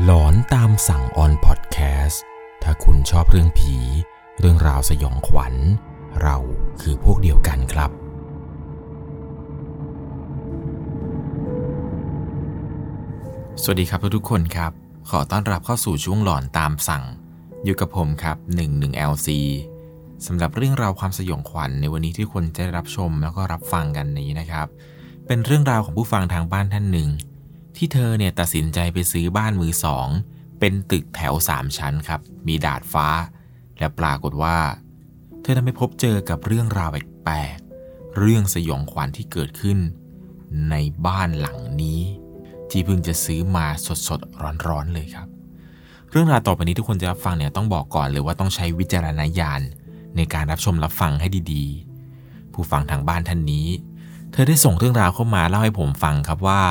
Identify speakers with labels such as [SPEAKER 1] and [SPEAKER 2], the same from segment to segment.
[SPEAKER 1] หลอนตามสั่งออนพอดแคสต์ถ้าคุณชอบเรื่องผี เรื่องราวสยองขวัญ เราคือพวกเดียวกันครับ สวัสดีครับทุกๆคนครับ ขอต้อนรับเข้าสู่ช่วงหลอนตามสั่ง อยู่กับผมครับ 11LC สำหรับเรื่องราวความสยองขวัญในวันนี้ที่คนจะได้รับชมแล้วก็รับฟังกันนี้นะครับ เป็นเรื่องราวของผู้ฟังทางบ้านท่านหนึ่ง ที่เธอเนี่ยตัดสินใจไปซื้อบ้านมือสอง เป็นตึกแถวสามชั้นครับ มีดาดฟ้า และปรากฏว่า เธอได้ไปพบเจอกับเรื่องราวแปลกๆเรื่องสยองขวัญที่เกิดขึ้น ในบ้านหลังนี้ ที่เพิ่งจะซื้อมาสดๆร้อนๆเลยครับ เรื่องราวต่อไปนี้ทุกคนจะรับฟังเนี่ยต้องบอกก่อนเลยว่าต้องใช้วิจารณญาณในการรับชมรับฟังให้ดีๆ ผู้ฟังทางบ้านท่านนี้ เธอได้ส่งเรื่องราวเข้ามาเล่าให้ผมฟังครับว่า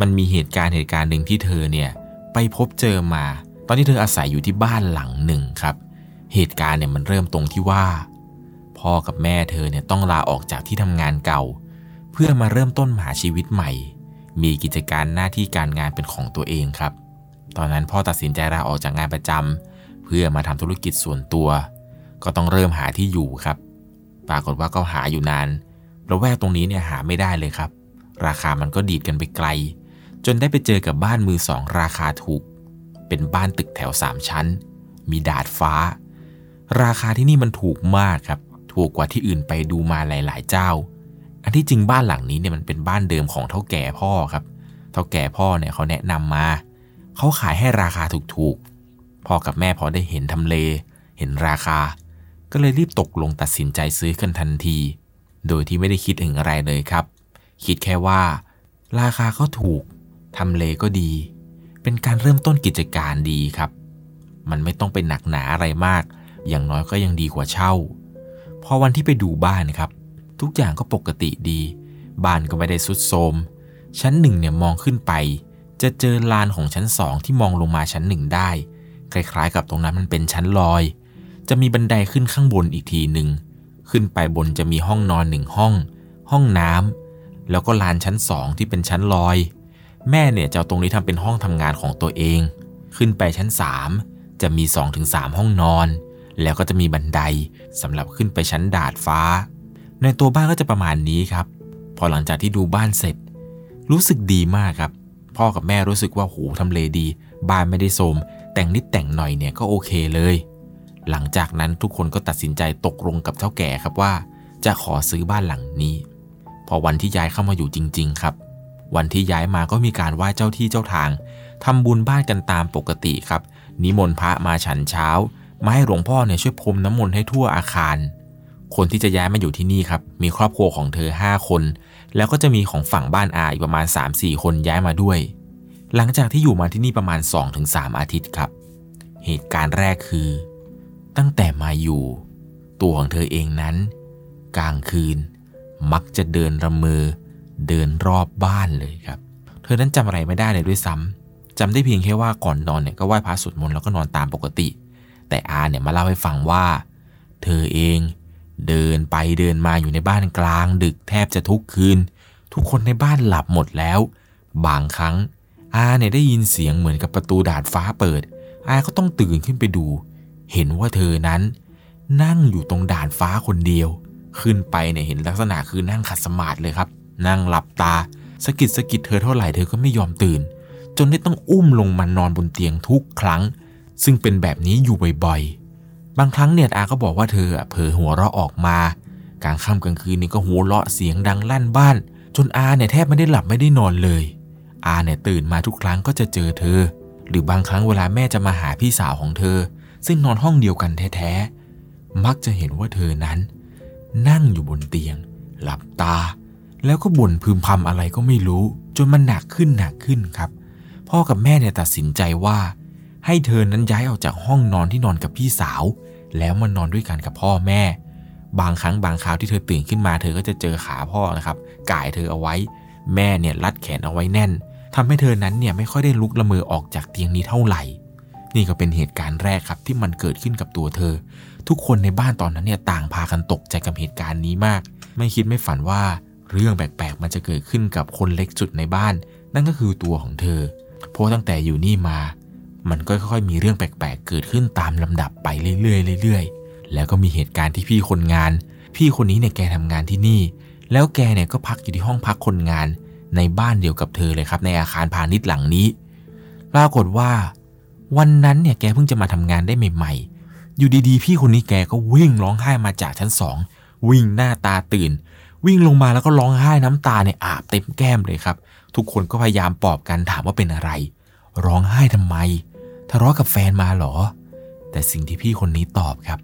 [SPEAKER 1] มันมีเหตุการณ์เหตุการณ์หนึ่งที่เธอเนี่ยไปพบเจอมา ตอนที่เธออาศัยอยู่ที่บ้านหลังหนึ่งครับ เหตุการณ์เนี่ยมันเริ่มตรงที่ว่า พ่อกับแม่เธอเนี่ยต้องลาออกจากที่ทำงานเก่า เพื่อมาเริ่มต้นหาชีวิตใหม่ มีกิจการหน้าที่การงานเป็นของตัวเองครับ ตอนนั้นพ่อตัดสินใจลาออกจากงานประจำเพื่อมาทำธุรกิจส่วนตัว ก็ต้องเริ่มหาที่อยู่ครับ ปรากฏว่าก็หาอยู่นานระแวกตรงนี้เนี่ยหาไม่ได้เลยครับ ราคามันก็ดีดกันไปไกล จนได้ไปเจอกับบ้านมือสองราคาถูก เป็นบ้านตึกแถวสามชั้น มีดาดฟ้า ราคาที่นี่มันถูกมากครับ ถูกกว่าที่อื่นไปดูมาหลาย ๆ เจ้า อันที่จริงบ้านหลังนี้เนี่ยมันเป็นบ้านเดิมของเท่าแก่พ่อครับ เท่าแก่พ่อเนี่ยเขาแนะนำมา เขาขายให้ราคาถูกๆ พ่อกับแม่พอได้เห็นทำเล เห็นราคา ก็เลยรีบตกลงตัดสินใจซื้อกันทันที โดยที่ไม่ได้คิดถึงอะไรเลยครับ คิดแค่ว่า ราคาก็ถูก ทำเลก็ดี เป็นการเริ่มต้นกิจการดีครับ มันไม่ต้องเป็นหนักหนาอะไรมาก อย่างน้อยก็ยังดีกว่าเช่า พอวันที่ไปดูบ้านครับ ทุกอย่างก็ปกติดี บ้านก็ไม่ได้สุดโทรมชั้นหนึ่งเนี่ยมองขึ้นไป จะเจอลานของชั้นสองที่มองลงมาชั้นหนึ่งได้ คล้ายๆ กับตรงนั้นมันเป็นชั้นลอย จะมีบันไดขึ้นข้างบนอีกทีหนึ่งขึ้นไปบนจะมีห้องนอนหนึ่งห้อง ห้องน้ำแล้วก็ลานชั้นสองที่เป็นชั้นลอย แม่เนี่ยจะเอาตรงนี้ทำเป็นห้องทำงานของตัวเอง ขึ้นไปชั้น 3 จะมี 2-3 ห้องนอน แล้วก็จะมีบันไดสำหรับขึ้นไปชั้นดาดฟ้า ในตัวบ้านก็จะประมาณนี้ครับ พอหลังจากที่ดูบ้านเสร็จ รู้สึกดีมากครับ พ่อกับแม่รู้สึกว่าโหทำเลดี บ้านไม่ได้โทมแต่งนิดแต่งหน่อยเนี่ยก็โอเคเลย หลังจากนั้นทุกคนก็ตัดสินใจตกลงกับเท่าแก่ครับว่า จะขอซื้อบ้านหลังนี้ พอวันที่ย้ายเข้ามาอยู่จริง ๆ ครับ วันที่ย้ายมาก็มีการไหว้เจ้าที่เจ้าทางทำบุญบ้านกันตามปกติครับ นิมนต์พระมาฉันเช้า มาให้หลวงพ่อเนี่ยช่วยพรมน้ำมนต์ให้ทั่วอาคาร คนที่จะย้ายมาอยู่ที่นี่ครับ มีครอบครัวของเธอ 5 คน แล้วก็จะมีของฝั่งบ้านอาอีกประมาณ 3-4 คนย้ายมาด้วย หลังจากที่อยู่มาที่นี่ประมาณ 2-3 อาทิตย์ครับ เหตุการณ์แรกคือ ตั้งแต่มาอยู่ ตัวของเธอเองนั้น กลางคืน มักจะเดินระเมอ เดินรอบบ้านเลยครับ เธอนั้นจำอะไรไม่ได้เลยด้วยซ้ำจำได้เพียงแค่ว่าก่อนนอนเนี่ยก็ไหว้พระสวดมนต์แล้วก็นอนตามปกติ แต่อาเนี่ยมาเล่าให้ฟังว่า เธอเองเดินไปเดินมาอยู่ในบ้านกลาง ดึกแทบจะทุกคืน ทุกคนในบ้านหลับหมดแล้ว บางครั้ง อาเนี่ยได้ยินเสียงเหมือนกับประตูดาดฟ้าเปิด อาก็ต้องตื่นขึ้นไปดู เห็นว่าเธอนั้น นั่งอยู่ตรงดานฟ้าคนเดียว ขึ้นไปเนี่ยเห็นลักษณะคือนั่งขัดสมาธิเลยครับ นั่งหลับตาสะกิดสะกิดเธอเท่าไหร่เธอก็ไม่ยอมตื่น จนได้ต้องอุ้มลงมานอนบนเตียงทุกครั้ง ซึ่งเป็นแบบนี้อยู่บ่อยๆ บางครั้งเนี่ยอาก็บอกว่าเธอเผลอหัวเราะออกมากลางค่ำกลางคืนนี่ก็หัวเราะเสียงดังลั่นบ้าน จนอาเนี่ยแทบไม่ได้หลับไม่ได้นอนเลย อาเนี่ยตื่นมาทุกครั้งก็จะเจอเธอ หรือบางครั้งเวลาแม่จะมาหาพี่สาวของเธอ ซึ่งนอนห้องเดียวกันแท้ๆมักจะเห็นว่าเธอนั้น นั่งอยู่บนเตียง หลับตา แล้วก็บ่นพึมพำอะไรก็ไม่รู้ จนมันหนักขึ้นหนักขึ้นครับ พ่อกับแม่เนี่ยตัดสินใจว่า ให้เธอนั้นย้ายออกจากห้องนอนที่นอนกับพี่สาว แล้วมานอนด้วยกันกับพ่อแม่ บางครั้งบางคราวที่เธอตื่นขึ้นมา เธอก็จะเจอขาพ่อนะครับก่ายเธอเอาไว้ แม่เนี่ยรัดแขนเอาไว้แน่นทำให้เธอนั้นเนี่ยไม่ค่อยได้ลุกละเมอออกจากเตียงนี้เท่าไหร่ นี่ก็เป็นเหตุการณ์แรกครับที่มันเกิดขึ้นกับตัวเธอ ทุกคนในบ้านตอนนั้นเนี่ยต่างพากันตกใจกับเหตุการณ์นี้มาก ไม่คิดไม่ฝันว่า เรื่องแปลกๆ มันจะเกิดขึ้นกับคนเล็กสุดในบ้าน นั่นก็คือตัวของเธอ เพราะตั้งแต่อยู่นี่มา มันก็ค่อยๆมีเรื่องแปลกๆ เกิดขึ้นตามลำดับไปเรื่อยๆเรื่อยๆ แล้วก็มีเหตุการณ์ที่พี่คนงาน พี่คนนี้เนี่ยแกทำงานที่นี่ แล้วแกเนี่ยก็พักอยู่ที่ห้องพักคนงานในบ้านเดียวกับเธอเลยครับ ในอาคารพาณิชย์หลังนี้ ปรากฏว่า วันนั้นเนี่ยแกเพิ่งจะมาทำงานได้ใหม่ๆ อยู่ดีๆ พี่คนนี้แกก็วิ่งร้องไห้มาจากชั้นสองวิ่งหน้าตาตื่น วิ่งลงมาแล้วก็ร้องไห้น้ำตาเนี่ยอาบเต็มแก้มเลยครับ ทุกคนก็พยายามปลอบกันถามว่าเป็นอะไร ร้องไห้ทำไมทะเลาะกับแฟนมาเหรอ แต่สิ่งที่พี่คนนี้ตอบครับ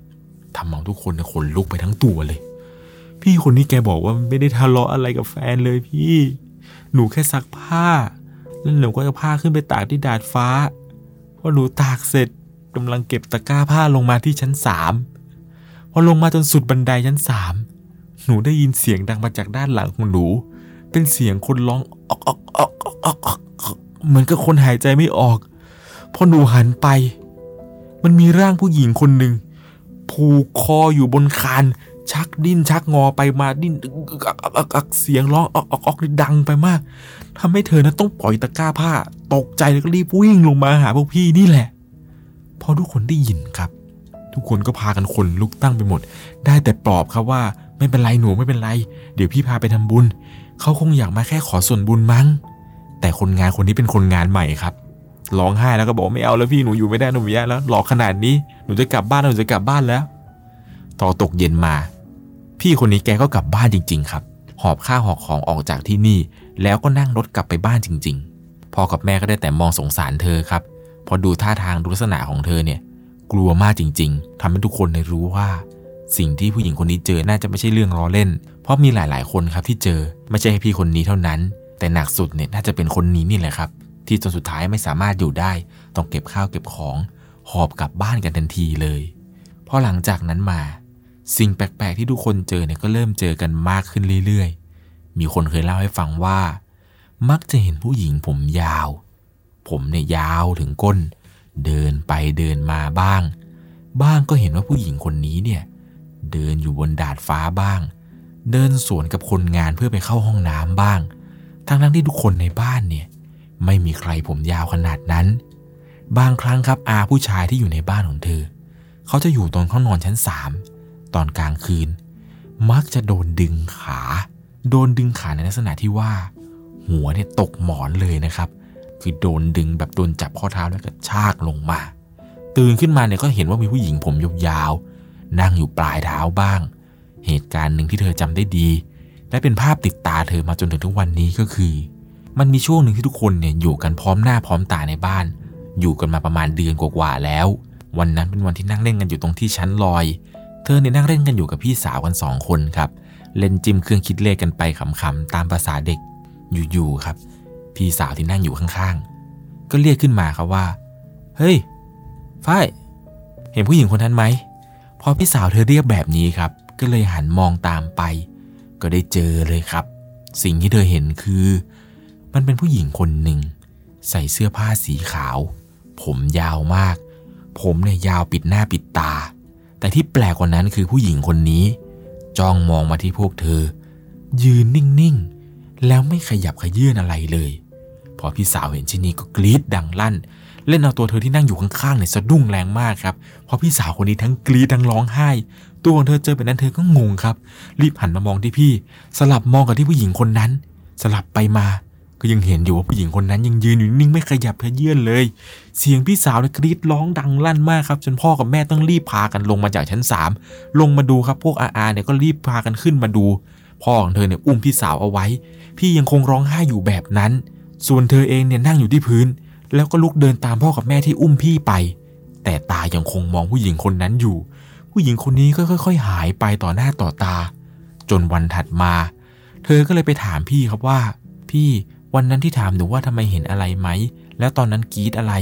[SPEAKER 1] ทำเอาทุกคนขนลุกไปทั้งตัวเลย พี่คนนี้แกบอกว่าไม่ได้ทะเลาะอะไรกับแฟนเลยพี่ หนูแค่ซักผ้า แล้วหนูก็จะผ้าขึ้นไปตากที่ดาดฟ้าพอหนูตากเสร็จกำลังเก็บตะกร้าผ้าลงมาที่ชั้นสามพอลงมาจนสุดบันไดชั้นสาม หนูได้ยินเสียงดังมาจากด้านหลังของหนู เป็นเสียงคนร้องออกออกออกออกออกออกเหมือนกับคนหายใจไม่ออกพอหนูหันไป มันมีร่างผู้หญิงคนหนึ่งผูกคออยู่บนคานชักดิ้นชักงอไปมาดิ้นอักเสียงร้องออกออกออกดังไปมากทำให้เธอนั้นต้องปล่อยตะกร้าผ้า ตกใจแล้วก็รีบวิ่งลงมาหาพวกพี่นี่แหละ พอทุกคนได้ยินครับ ทุกคนก็พากันขนลุกตั้งไปหมด ได้แต่ปลอบครับว่า ไม่เป็นไรหนูไม่เป็นไร เดี๋ยวพี่พาไปทำบุญ เขาคงอยากมาแค่ขอส่วนบุญมั้ง แต่คนงานคนนี้เป็นคนงานใหม่ครับร้องไห้แล้วก็บอกไม่เอาแล้วพี่หนูอยู่ไม่ได้หนูแย่แล้วหลอกขนาดนี้หนูจะกลับบ้านหนูจะกลับบ้านแล้วต่อตกเย็นมา พี่คนนี้แกก็กลับบ้านจริง ๆ ครับ หอบข้าวหอบของออกจากที่นี่ แล้วก็นั่งรถกลับไปบ้านจริง ๆพ่อกับแม่ก็ได้แต่มองสงสารเธอครับ พอดูท่าทางดูลักษณะของเธอเนี่ย กลัวมากจริง ๆทำให้ทุกคนได้รู้ว่า สิ่งที่ผู้หญิงคนนี้เจอน่าจะไม่ใช่เรื่องล้อเล่น เพราะมีหลายๆ คนครับที่เจอไม่ใช่แค่พี่คนนี้เท่านั้น แต่หนักสุดเนี่ยน่าจะเป็นคนนี้นี่แหละครับ ที่จนสุดท้ายไม่สามารถอยู่ได้ ต้องเก็บข้าวเก็บของหอบกลับบ้านกันทันทีเลยพอหลังจากนั้นมา สิ่งแปลกๆที่ทุกคนเจอเนี่ยก็เริ่มเจอกันมากขึ้นเรื่อยๆ มีคนเคยเล่าให้ฟังว่า มักจะเห็นผู้หญิงผมยาว ผมเนี่ยยาวถึงก้น เดินไปเดินมาบ้าง บ้างก็เห็นว่าผู้หญิงคนนี้เนี่ย เดินอยู่บนดาดฟ้าบ้าง เดินสวนกับคนงานเพื่อไปเข้าห้องน้ำบ้าง ทั้งทั้งที่ทุกคนในบ้านเนี่ยไม่มีใครผมยาวขนาดนั้น บางครั้งครับอาผู้ชายที่อยู่ในบ้านของเธอ เขาจะอยู่ตอนเขานอนชั้นสามตอนกลางคืน มักจะโดนดึงขา โดนดึงขาในลักษณะที่ว่า หัวเนี่ยตกหมอนเลยนะครับ คือโดนดึงแบบโดนจับข้อเท้าแล้วก็ชากลงมา ตื่นขึ้นมาเนี่ยก็เห็นว่ามีผู้หญิงผมยาวๆ นั่งอยู่ปลายเท้าบ้าง เหตุการณ์หนึ่งที่เธอจำได้ดี และเป็นภาพติดตาเธอมาจนถึงทุกวันนี้ก็คือ มันมีช่วงหนึ่งที่ทุกคนเนี่ยอยู่กันพร้อมหน้าพร้อมตาในบ้าน อยู่กันมาประมาณเดือนกว่าๆแล้ว วันนั้นเป็นวันที่นั่งเล่นกันอยู่ตรงที่ชั้นลอย เธอเนี่ยนั่งเล่นกันอยู่กับพี่สาวกันสองคนครับ เล่นจิ้มเครื่องคิดเลขกันไปขำๆตามภาษาเด็ก อยู่ๆครับ พี่สาวที่นั่งอยู่ข้างๆ ก็เรียกขึ้นมาครับว่า เฮ้ยฝ้ายเห็นผู้หญิงคนนั้นไหม พอพี่สาวเธอเรียกแบบนี้ครับ ก็เลยหันมองตามไป ก็ได้เจอเลยครับ สิ่งที่เธอเห็นคือ มันเป็นผู้หญิงคนหนึ่ง ใส่เสื้อผ้าสีขาว ผมยาวมาก ผมเนี่ยยาวปิดหน้าปิดตา แต่ที่แปลกกว่านั้นคือผู้หญิงคนนี้ จ้องมองมาที่พวกเธอ ยืนนิ่งๆ แล้วไม่ขยับขยื่นอะไรเลย พอพี่สาวเห็นเช่นนี้ก็กรี๊ดดังลั่นเล่นเอาตัวเธอที่นั่งอยู่ข้างๆเนี่ยสะดุ้งแรงมากครับ ราะพี่สาวคนนี้ทั้งกรี๊ดทั้งร้องไห้ ตัวของเธอเจอแบบนั้นเธอก็งงครับ รีบหันมามองที่พี่ สลับมองกับที่ผู้หญิงคนนั้น สลับไปมา ก็ยังเห็นอยู่ว่าผู้หญิงคนนั้นยังยืนอยู่นิ่งไม่ขยับขยื่นเลย เสียงพี่สาวเนี่ยกรี๊ดร้องดังลั่นมากครับ จนพ่อกับแม่ต้องรีบพากันลงมาจากชั้นสามลงมาดูครับพวกอาอาเนี่ยก็รีบพากันขึ้นมาดู พ่อของเธอเนี่ยอุ้มพี่สาวเอาไว้ พี่ยังคงร้องไห้อยู่แบบนั้น ส่วนเธอเองเนี่ยนั่งอยู่ที่พื้น แล้วก็ลุกเดินตามพ่อกับแม่ที่อุ้มพี่ไป แต่ตายังคงมองผู้หญิงคนนั้นอยู่ ผู้หญิงคนนี้ก็ค่อย ๆ หายไปต่อหน้าต่อตา จนวันถัดมา เธอก็เลยไปถามพี่ครับว่า พี่วันนั้นที่ถามหนูว่าทำไมเห็นอะไรไหม แล้วตอนนั้นกรีดอะไร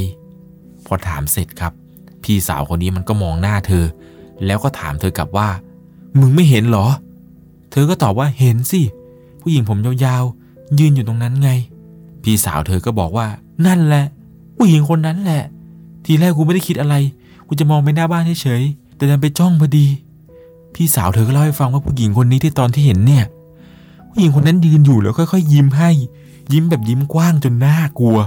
[SPEAKER 1] พอถามเสร็จครับ พี่สาวคนนี้มันก็มองหน้าเธอ แล้วก็ถามเธอกลับว่า มึงไม่เห็นเหรอ เธอก็ตอบว่าเห็นสิผู้หญิงผมยาวๆยืนอยู่ตรงนั้นไง พี่สาวเธอก็บอกว่า นั่นแหละ ผู้หญิงคนนั้นแหละ ทีแรกกูไม่ได้คิดอะไร กูจะมองไปหน้าบ้านเฉยๆ แต่ดันไปจ้องพอดี พี่สาวเธอก็เล่าให้ฟังว่าผู้หญิงคนนี้ที่ตอนที่เห็นเนี่ย ผู้หญิงคนนั้นยืนอยู่แล้วค่อยๆยิ้มให้ ยิ้มแบบยิ้มกว้างจนน่ากลัว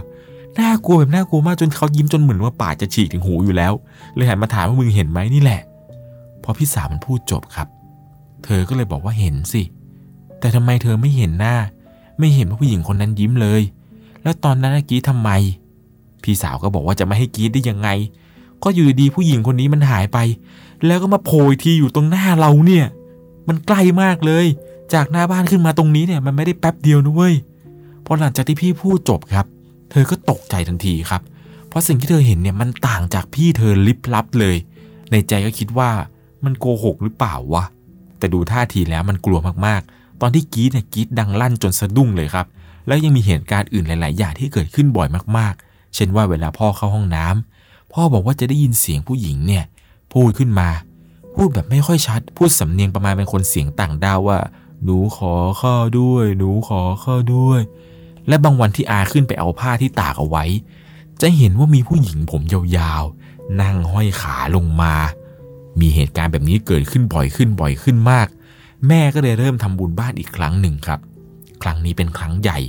[SPEAKER 1] น่ากลัวแบบน่ากลัวมากจนเขายิ้มจนเหมือนว่าปากจะฉีกถึงหูอยู่แล้ว เลยหันมาถามว่ามึงเห็นไหมนี่แหละ พอพี่สาวมันพูดจบครับ เธอก็เลยบอกว่าเห็นสิ แต่ทำไมเธอไม่เห็นหน้า ไม่เห็นว่าผู้หญิงคนนั้นยิ้มเลย แล้วตอนนั้นเมื่อกี้ทำไม พี่สาวก็บอกว่าจะไม่ให้กรีดได้ยังไง ก็อยู่ดีผู้หญิงคนนี้มันหายไป แล้วก็มาโผล่ทีอยู่ตรงหน้าเราเนี่ย มันใกล้มากเลย จากหน้าบ้านขึ้นมาตรงนี้เนี่ยมันไม่ได้แป๊บเดียวนะเว้ยพอหลังจากที่พี่พูดจบครับ เธอก็ตกใจทันทีครับ เพราะสิ่งที่เธอเห็นเนี่ยมันต่างจากพี่เธอลิบลับเลย ในใจก็คิดว่ามันโกหกหรือเปล่าวะ แต่ดูท่าทีแล้วมันกลัวมากๆ ตอนที่กรีดเนี่ยกรีดดังลั่นจนสะดุ้งเลยครับ แล้วยังมีเหตุการณ์อื่นหลาย ๆ อย่างที่เกิดขึ้นบ่อยมากๆ เช่นว่าเวลาพ่อเข้าห้องน้ำพ่อบอกว่าจะได้ยินเสียงผู้หญิงเนี่ยพูดขึ้นมา พูดแบบไม่ค่อยชัด พูดสำเนียงประมาณเป็นคนเสียงต่างดาวว่า หนูขอข้าด้วย หนูขอข้าด้วย และบางวันที่อาขึ้นไปเอาผ้าที่ตากเอาไว้ จะเห็นว่ามีผู้หญิงผมยาวๆ นั่งห้อยขาลงมา มีเหตุการณ์แบบนี้เกิดขึ้นบ่อยขึ้นบ่อยขึ้นมาก แม่ก็เลยเริ่มทำบุญบ้านอีกครั้งหนึ่งครับ ครั้งนี้เป็นครั้งใหญ่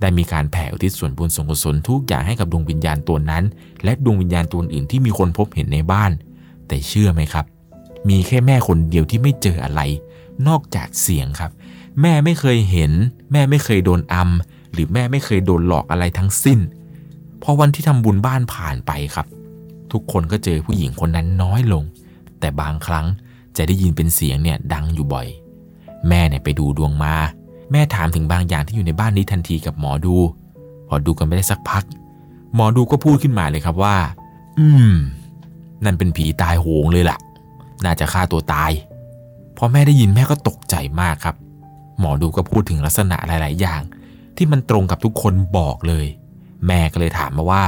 [SPEAKER 1] ได้มีการแผ่อุทิศส่วนบุญส่วนกุศลทุกอย่างให้กับดวงวิญญาณตัวนั้น และดวงวิญญาณตัวอื่นที่มีคนพบเห็นในบ้าน แต่เชื่อไหมครับ มีแค่แม่คนเดียวที่ไม่เจออะไร นอกจากเสียงครับ แม่ไม่เคยเห็น แม่ไม่เคยโดนอำหรือแม่ไม่เคยโดนหลอกอะไรทั้งสิ้นพอวันที่ทำบุญบ้านผ่านไปครับ ทุกคนก็เจอผู้หญิงคนนั้นน้อยลง แต่บางครั้งจะได้ยินเป็นเสียงเนี่ยดังอยู่บ่อย แม่เนี่ยไปดูดวงมา แม่ถามถึงบางอย่างที่อยู่ในบ้านนี้ทันทีกับหมอดู พอดูกันไปได้สักพัก หมอดูก็พูดขึ้นมาเลยครับว่า อืม นั่นเป็นผีตายโหงเลยล่ะ น่าจะฆ่าตัวตาย พอแม่ได้ยินแม่ก็ตกใจมากครับ หมอดูก็พูดถึงลักษณะหลาย ๆ อย่าง ที่มันตรงกับทุกคนบอกเลย แม่ก็เลยถามมาว่า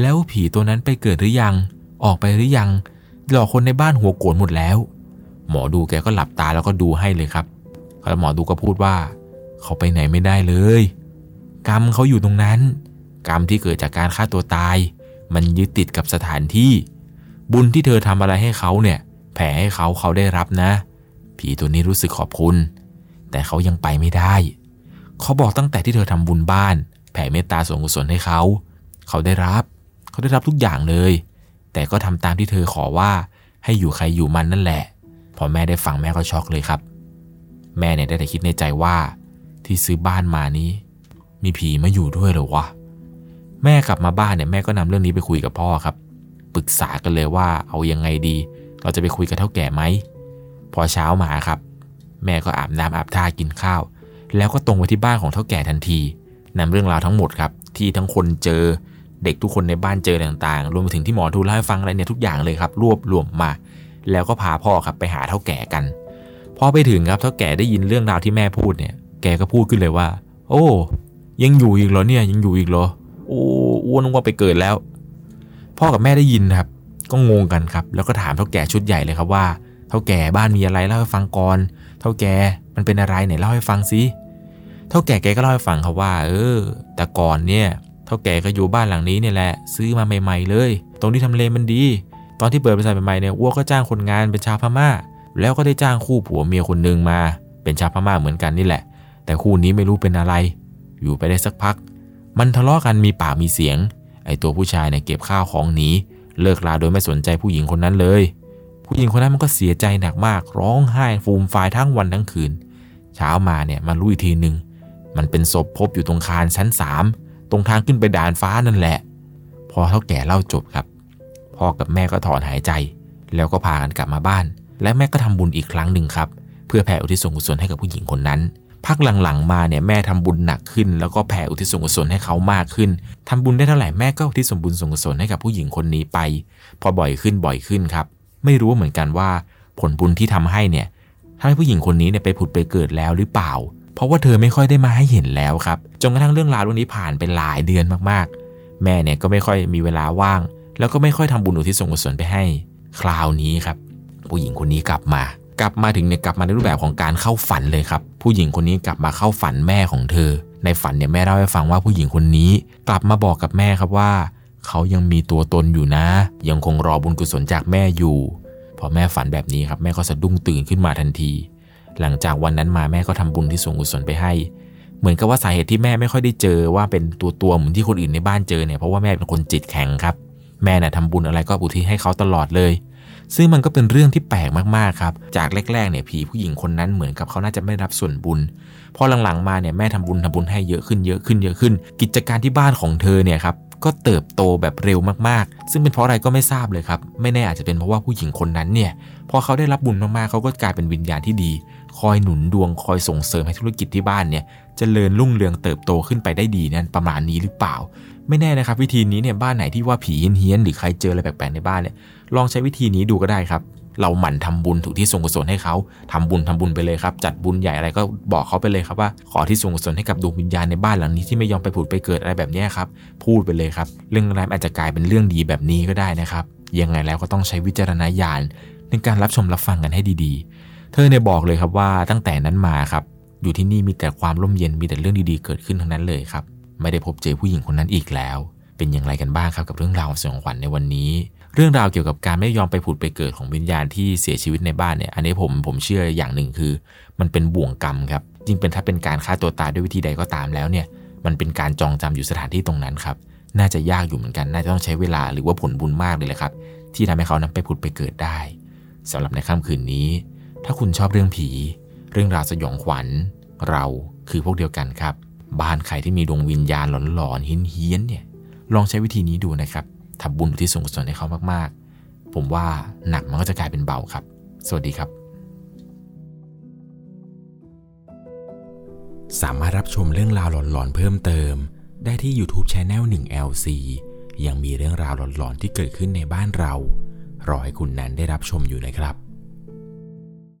[SPEAKER 1] แล้วผีตัวนั้นไปเกิดหรือยัง ออกไปหรือยัง หลอกคนในบ้านหัวโกรธหมดแล้ว หมอดูแกก็หลับตาแล้วก็ดูให้เลยครับแล้วหมอดูก็พูดว่า เขาไปไหนไม่ได้เลย กรรมเขาอยู่ตรงนั้น กรรมที่เกิดจากการฆ่าตัวตาย มันยึดติดกับสถานที่ บุญที่เธอทำอะไรให้เขาเนี่ย แผ่ให้เขาเขาได้รับนะ ผีตัวนี้รู้สึกขอบคุณ แต่เขายังไปไม่ได้ เขาบอกตั้งแต่ที่เธอทำบุญบ้าน แผ่เมตตาส่วนกุศลให้เขา เขาได้รับ เขาได้รับทุกอย่างเลย แต่ก็ทำตามที่เธอขอว่าให้อยู่ใครอยู่มันนั่นแหละ พอแม่ได้ฟังแม่ก็ช็อกเลยครับ แม่เนี่ยได้แต่คิดในใจว่า ที่ซื้อบ้านมานี้ มีผีมาอยู่ด้วยหรอวะ แม่กลับมาบ้านเนี่ยแม่ก็นำเรื่องนี้ไปคุยกับพ่อครับ ปรึกษากันเลยว่าเอายังไงดี เราจะไปคุยกับเท่าแก่ไหม พอเช้ามาครับ แม่ก็อาบน้ำอาบท่ากินข้าว แล้วก็ตรงไปที่บ้านของเท่าแก่ทันทีนำเรื่องราวทั้งหมดครับ ที่ทั้งคนเจอเด็กทุกคนในบ้านเจอต่างๆ รวมไปถึงที่หมอทูเล่าให้ฟังอะไรเนี่ยทุกอย่างเลยครับ รวบรวมมา แล้วก็พาพ่อครับไปหาเท่าแก่กัน พอไปถึงครับเท่าแก่ได้ยินเรื่องราวที่แม่พูดเนี่ย แกก็พูดขึ้นเลยว่า โอ้ ยังอยู่อีกเหรอเนี่ยยังอยู่อีกเหรอ โอ้อ้วนว่าไปเกิดแล้ว พ่อกับแม่ได้ยินครับ ก็งงกันครับ แล้วก็ถามเท่าแก่ชุดใหญ่เลยครับว่าเท่าแก่บ้านมีอะไรเล่าให้ฟังก่อนเท่าแก่มันเป็นอะไรไหนเล่าให้ฟังสิเท่าแก่แกก็เล่าให้ฟังครับว่า เออ แต่ก่อนเนี่ยเท่าแก่ก็อยู่บ้านหลังนี้เนี่ยแหละ ซื้อมาใหม่ ๆ เลย ตรงที่ทำเลมันดี ตอนที่เปิดบริษัทใหม่ๆเนี่ยวัวก็จ้างคนงานเป็นชาวพม่า แล้วก็ได้จ้างคู่ผัวเมียคนหนึ่งมา เป็นชาวพม่าเหมือนกันนี่แหละ แต่คู่นี้ไม่รู้เป็นอะไร อยู่ไปได้สักพัก มันทะเลาะกันมีปากมีเสียง ไอตัวผู้ชายเนี่ยเก็บข้าวของหนีเลิกลาโดยไม่สนใจผู้หญิงคนนั้นเลย ผู้หญิงคนนั้นมันก็เสียใจหนักมาก ร้องไห้ฟูมฟายทั้งวันทั้งคืน เช้ามาเนี่ยมารู้อีกทีหนึ่งมันเป็นศพพบอยู่ตรงคานชั้นสามตรงทางขึ้นไปด่านฟ้านั่นแหละ พอเท่าแก่เล่าจบครับ พ่อกับแม่ก็ถอนหายใจ แล้วก็พากันกลับมาบ้าน และแม่ก็ทำบุญอีกครั้งหนึ่งครับ เพื่อแผ่อุทิศส่วนกุศลให้กับผู้หญิงคนนั้น พักหลังๆมาเนี่ยแม่ทำบุญหนักขึ้น แล้วก็แผ่อุทิศส่วนกุศลให้เขามากขึ้นทำบุญได้เท่าไหร่แม่ก็อุทิศส่วนบุญส่วนกุศลให้กับผู้หญิงคนนี้ไป พอบ่อยขึ้นบ่อยขึ้นครับ ไม่รู้เหมือนกันว่าผลบุญที่ทำให้เนี่ยทำให้ผู้หญิงคนนี้เนี่ยไปผุดไปเกิดแล้วหรือเปล่า เพราะว่าเธอไม่ค่อยได้มาให้เห็นแล้วครับจนกระทั่งเรื่องราวเรื่องนี้ผ่านไปหลายเดือนมากๆ แม่เนี่ยก็ไม่ค่อยมีเวลาว่าง แล้วก็ไม่ค่อยทำบุญอุทิศส่วนกุศลไปให้ คราวนี้ครับ ผู้หญิงคนนี้กลับมา กลับมาถึงเนี่ยกลับมาในรูปแบบของการเข้าฝันเลยครับ ผู้หญิงคนนี้กลับมาเข้าฝันแม่ของเธอ ในฝันเนี่ยแม่เล่าให้ฟังว่าผู้หญิงคนนี้ กลับมาบอกกับแม่ครับว่า เขายังมีตัวตนอยู่นะ ยังคงรอบุญกุศลจากแม่อยู่พอแม่ฝันแบบนี้ครับแม่ก็สะดุ้งตื่นขึ้นมาทันที หลังจากวันนั้นมาแม่ก็ทำบุญที่ส่งกุศลไปให้ เหมือนกับว่าสาเหตุที่แม่ไม่ค่อยได้เจอว่าเป็นตัวตัวเหมือนที่คนอื่นในบ้านเจอเนี่ยเพราะว่าแม่เป็นคนจิตแข็งครับแม่น่ะทำบุญอะไรก็อุทิศให้เขาตลอดเลย ซึ่งมันก็เป็นเรื่องที่แปลกมากๆครับ จากแรกๆเนี่ยผีผู้หญิงคนนั้นเหมือนกับเขาน่าจะไม่รับส่วนบุญ พอหลังๆมาเนี่ยแม่ทำบุญทำบุญให้เยอะขึ้นเยอะขึ้นเยอะขึ้น กิจการที่บ้านของเธอเนี่ยครับ ก็เติบโตแบบเร็วมากๆ ซึ่งเป็นเพราะอะไรก็ไม่ทราบเลยครับ ไม่แน่อาจจะเป็นเพราะว่าผู้หญิงคนนั้นเนี่ยพอเขาได้รับบุญมากๆเขาก็กลายเป็นวิญญาณที่ดี คอยหนุนดวงคอยส่งเสริมให้ธุรกิจที่บ้านเนี่ยจเจริญรุ่งเรืองเติบโตขึ้นไปได้ดีนั่นประมาณนี้หรือเปล่า ไม่แน่นะครับ วิธีนี้เนี่ยบ้านไหนที่ว่าผีเฮี้ยนหรือใครเจออะไรแปลกๆในบ้านเนี่ยลองใช้วิธีนี้ดูก็ได้ครับ เราหมั่นทำบุญถูกที่ส่งกุศลให้เขาทำบุญทำบุญไปเลยครับ จัดบุญใหญ่อะไรก็บอกเขาไปเลยครับว่าขอที่ส่งกุศลให้กับดวงวิญญาณในบ้านหลังนี้ที่ไม่ยอมไปผุดไปเกิดอะไรแบบนี้ครับพูดไปเลยครับ เรื่องร้ายอาจจะกลายเป็นเรื่องดีแบบนี้ก็ได้นะครับยังไงแล้วก็ต้องใช้วิจารณญาณในการรับชมรับฟังกันให้ดีๆ เธอเนี่ยบอกเลยครับว่าตั้งแต่นั้นมาครับอยู่ที่นี่มีแต่ความร่มเย็นมีแต่เรื่องดีๆเกิดขึ้นทั้งนั้นเลยครับไม่ได้พบเจอผู้หญิงคนนั้นอีกแล้ว เป็นอย่างไรกันบ้างครับกับเรื่องราวสยองขวัญในวันนี้ เรื่องราวเกี่ยวกับการไม่ยอมไปผุดไปเกิดของวิญญาณที่เสียชีวิตในบ้านเนี่ย อันนี้ผมผมเชื่ออย่างหนึ่งคือ มันเป็นบ่วงกรรมครับจริงเป็นถ้าเป็นการฆ่าตัวตายด้วยวิธีใดก็ตามแล้วเนี่ย มันเป็นการจองจำอยู่สถานที่ตรงนั้นครับ น่าจะยากอยู่เหมือนกัน น่าจะต้องใช้เวลาหรือว่าผลบุญมากเลยแหละครับ ที่ทำให้เขานั้นไปผุดไปเกิดได้สำหรับในค่ำคืนนี้ ถ้าคุณชอบเรื่องผี เรื่องราวสยองขวัญ เราคือพวกเดียวกันครับ บ้านใครที่มีดวงวิญญาณหลอนๆเฮี้ยนๆเนี่ย ลองใช้วิธีนี้ดูนะครับ ทำบุญอุที่ส่งกุศลให้เขามากๆ ผมว่าหนักมันก็จะกลายเป็นเบาครับ สวัสดีครับ สามารถรับชมเรื่องราวหลอนๆเพิ่มเติม ได้ที่ YouTube Channel 1 LC ยังมีเรื่องราวหลอนๆที่เกิดขึ้นในบ้านเรา รอให้คุณนั้นได้รับชมอยู่นะครับ